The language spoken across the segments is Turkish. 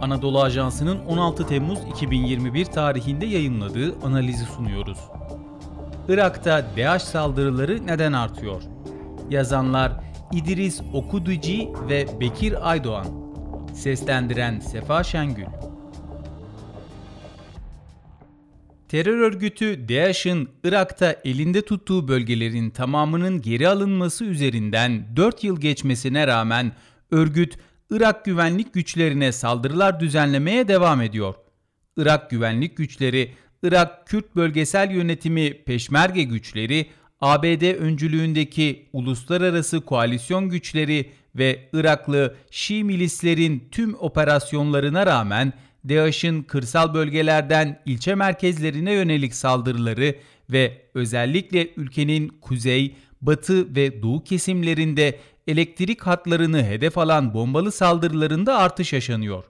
Anadolu Ajansı'nın 16 Temmuz 2021 tarihinde yayınladığı analizi sunuyoruz. Irak'ta DAEŞ saldırıları neden artıyor? Yazanlar İdris Okuduci ve Bekir Aydoğan. Seslendiren Sefa Şengül. Terör örgütü DAEŞ'in Irak'ta elinde tuttuğu bölgelerin tamamının geri alınması üzerinden 4 yıl geçmesine rağmen örgüt Irak güvenlik güçlerine saldırılar düzenlemeye devam ediyor. Irak güvenlik güçleri, Irak Kürt Bölgesel Yönetimi Peşmerge güçleri, ABD öncülüğündeki uluslararası koalisyon güçleri ve Iraklı Şii milislerin tüm operasyonlarına rağmen DAEŞ'in kırsal bölgelerden ilçe merkezlerine yönelik saldırıları ve özellikle ülkenin kuzey, batı ve doğu kesimlerinde elektrik hatlarını hedef alan bombalı saldırılarında artış yaşanıyor.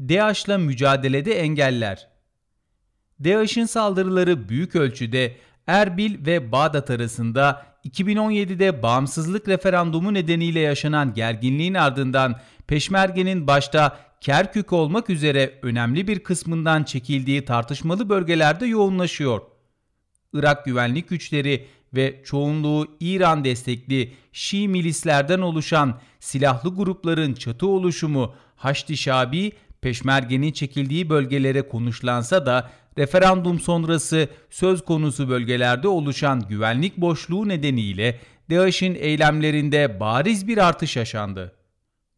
DAEŞ'la mücadelede engeller DAEŞ'in saldırıları büyük ölçüde Erbil ve Bağdat arasında 2017'de bağımsızlık referandumu nedeniyle yaşanan gerginliğin ardından Peşmerge'nin başta Kerkük olmak üzere önemli bir kısmından çekildiği tartışmalı bölgelerde yoğunlaşıyor. Irak güvenlik güçleri ve çoğunluğu İran destekli Şii milislerden oluşan silahlı grupların çatı oluşumu Haçlı Şabi, Peşmerge'nin çekildiği bölgelere konuşlansa da referandum sonrası söz konusu bölgelerde oluşan güvenlik boşluğu nedeniyle DAEŞ'in eylemlerinde bariz bir artış yaşandı.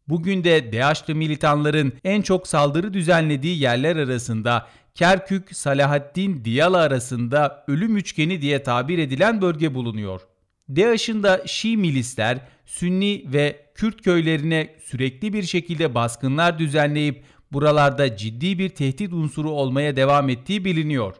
Bugün de DAEŞ'li militanların en çok saldırı düzenlediği yerler arasında Kerkük, Salahaddin, Diyala arasında ölüm üçgeni diye tabir edilen bölge bulunuyor. DAEŞ'in da Şii milisler, Sünni ve Kürt köylerine sürekli bir şekilde baskınlar düzenleyip buralarda ciddi bir tehdit unsuru olmaya devam ettiği biliniyor.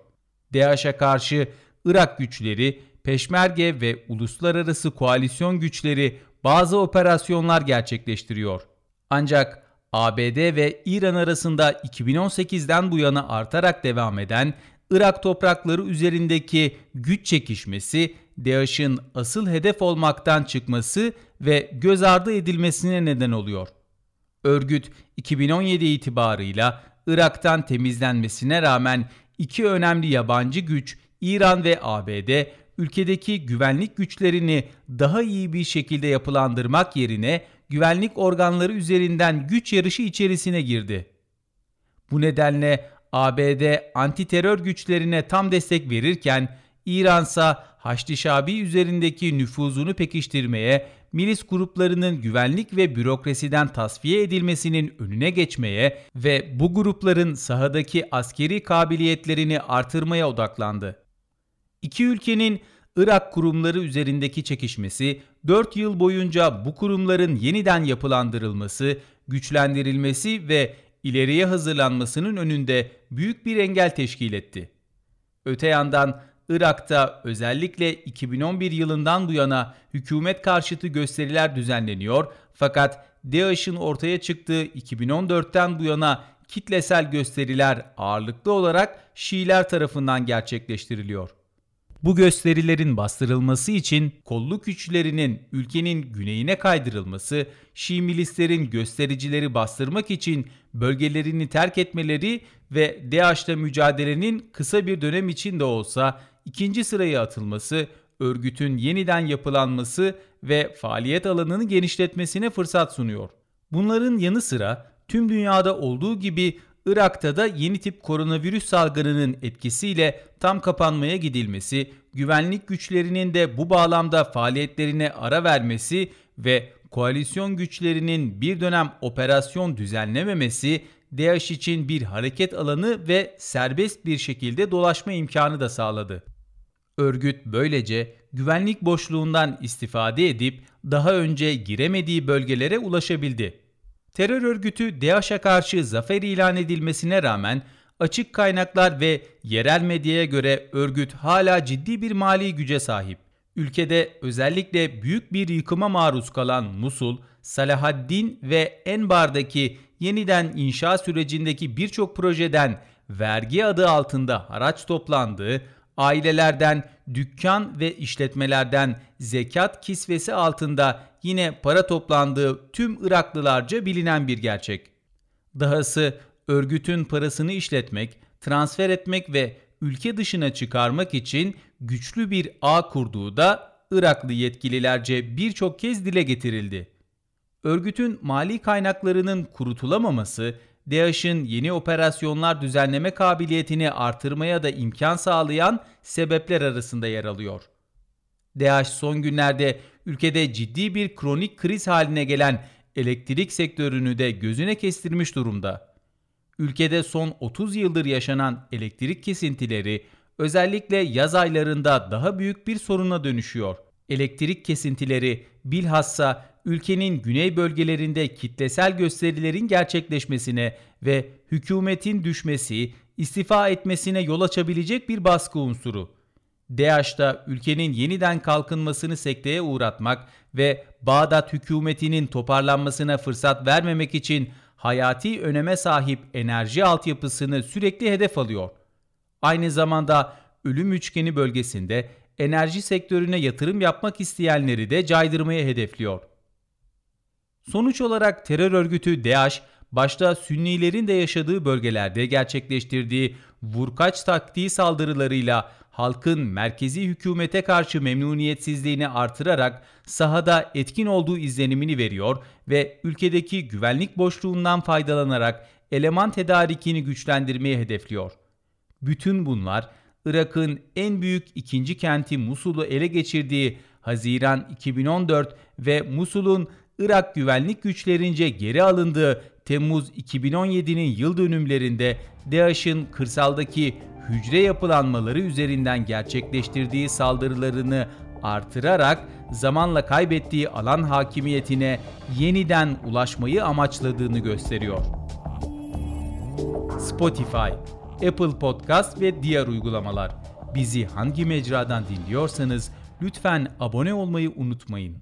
DAEŞ'e karşı Irak güçleri, Peşmerge ve uluslararası koalisyon güçleri bazı operasyonlar gerçekleştiriyor. Ancak ABD ve İran arasında 2018'den bu yana artarak devam eden Irak toprakları üzerindeki güç çekişmesi, DAEŞ'in asıl hedef olmaktan çıkması ve göz ardı edilmesine neden oluyor. Örgüt 2017 itibarıyla Irak'tan temizlenmesine rağmen iki önemli yabancı güç İran ve ABD ülkedeki güvenlik güçlerini daha iyi bir şekilde yapılandırmak yerine güvenlik organları üzerinden güç yarışı içerisine girdi. Bu nedenle ABD anti terör güçlerine tam destek verirken İransa Haçlı Şabi üzerindeki nüfuzunu pekiştirmeye, milis gruplarının güvenlik ve bürokrasiden tasfiye edilmesinin önüne geçmeye ve bu grupların sahadaki askeri kabiliyetlerini artırmaya odaklandı. İki ülkenin Irak kurumları üzerindeki çekişmesi 4 yıl boyunca bu kurumların yeniden yapılandırılması, güçlendirilmesi ve ileriye hazırlanmasının önünde büyük bir engel teşkil etti. Öte yandan Irak'ta özellikle 2011 yılından bu yana hükümet karşıtı gösteriler düzenleniyor fakat DAEŞ'in ortaya çıktığı 2014'ten bu yana kitlesel gösteriler ağırlıklı olarak Şiiler tarafından gerçekleştiriliyor. Bu gösterilerin bastırılması için kolluk güçlerinin ülkenin güneyine kaydırılması, Şii milislerin göstericileri bastırmak için bölgelerini terk etmeleri ve DAEŞ'le mücadelenin kısa bir dönem için de olsa ikinci sıraya atılması, örgütün yeniden yapılanması ve faaliyet alanını genişletmesine fırsat sunuyor. Bunların yanı sıra tüm dünyada olduğu gibi Irak'ta da yeni tip koronavirüs salgınının etkisiyle tam kapanmaya gidilmesi, güvenlik güçlerinin de bu bağlamda faaliyetlerine ara vermesi ve koalisyon güçlerinin bir dönem operasyon düzenlememesi DAEŞ için bir hareket alanı ve serbest bir şekilde dolaşma imkanı da sağladı. Örgüt böylece güvenlik boşluğundan istifade edip daha önce giremediği bölgelere ulaşabildi. Terör örgütü DAEŞ'e karşı zafer ilan edilmesine rağmen açık kaynaklar ve yerel medyaya göre örgüt hala ciddi bir mali güce sahip. Ülkede özellikle büyük bir yıkıma maruz kalan Musul, Salahaddin ve Enbar'daki yeniden inşa sürecindeki birçok projeden vergi adı altında haraç toplandığı, ailelerden, dükkan ve işletmelerden zekat kisvesi altında yine para toplandığı tüm Iraklılarca bilinen bir gerçek. Dahası örgütün parasını işletmek, transfer etmek ve ülke dışına çıkarmak için güçlü bir ağ kurduğu da Iraklı yetkililerce birçok kez dile getirildi. Örgütün mali kaynaklarının kurutulamaması, DAEŞ'in yeni operasyonlar düzenleme kabiliyetini artırmaya da imkan sağlayan sebepler arasında yer alıyor. DAEŞ son günlerde ülkede ciddi bir kronik kriz haline gelen elektrik sektörünü de gözüne kestirmiş durumda. Ülkede son 30 yıldır yaşanan elektrik kesintileri özellikle yaz aylarında daha büyük bir soruna dönüşüyor. Elektrik kesintileri bilhassa ülkenin güney bölgelerinde kitlesel gösterilerin gerçekleşmesine ve hükümetin düşmesi, istifa etmesine yol açabilecek bir baskı unsuru. DAEŞ'ta ülkenin yeniden kalkınmasını sekteye uğratmak ve Bağdat hükümetinin toparlanmasına fırsat vermemek için hayati öneme sahip enerji altyapısını sürekli hedef alıyor. Aynı zamanda ölüm üçgeni bölgesinde enerji sektörüne yatırım yapmak isteyenleri de caydırmaya hedefliyor. Sonuç olarak terör örgütü DAEŞ, başta Sünnilerin de yaşadığı bölgelerde gerçekleştirdiği vurkaç taktiği saldırılarıyla halkın merkezi hükümete karşı memnuniyetsizliğini artırarak sahada etkin olduğu izlenimini veriyor ve ülkedeki güvenlik boşluğundan faydalanarak eleman tedarikini güçlendirmeyi hedefliyor. Bütün bunlar Irak'ın en büyük ikinci kenti Musul'u ele geçirdiği Haziran 2014 ve Musul'un Irak güvenlik güçlerince geri alındığı Temmuz 2017'nin yıl dönümlerinde DAEŞ'in kırsaldaki hücre yapılanmaları üzerinden gerçekleştirdiği saldırılarını artırarak zamanla kaybettiği alan hakimiyetine yeniden ulaşmayı amaçladığını gösteriyor. Spotify, Apple Podcast ve diğer uygulamalar. Bizi hangi mecradan dinliyorsanız lütfen abone olmayı unutmayın.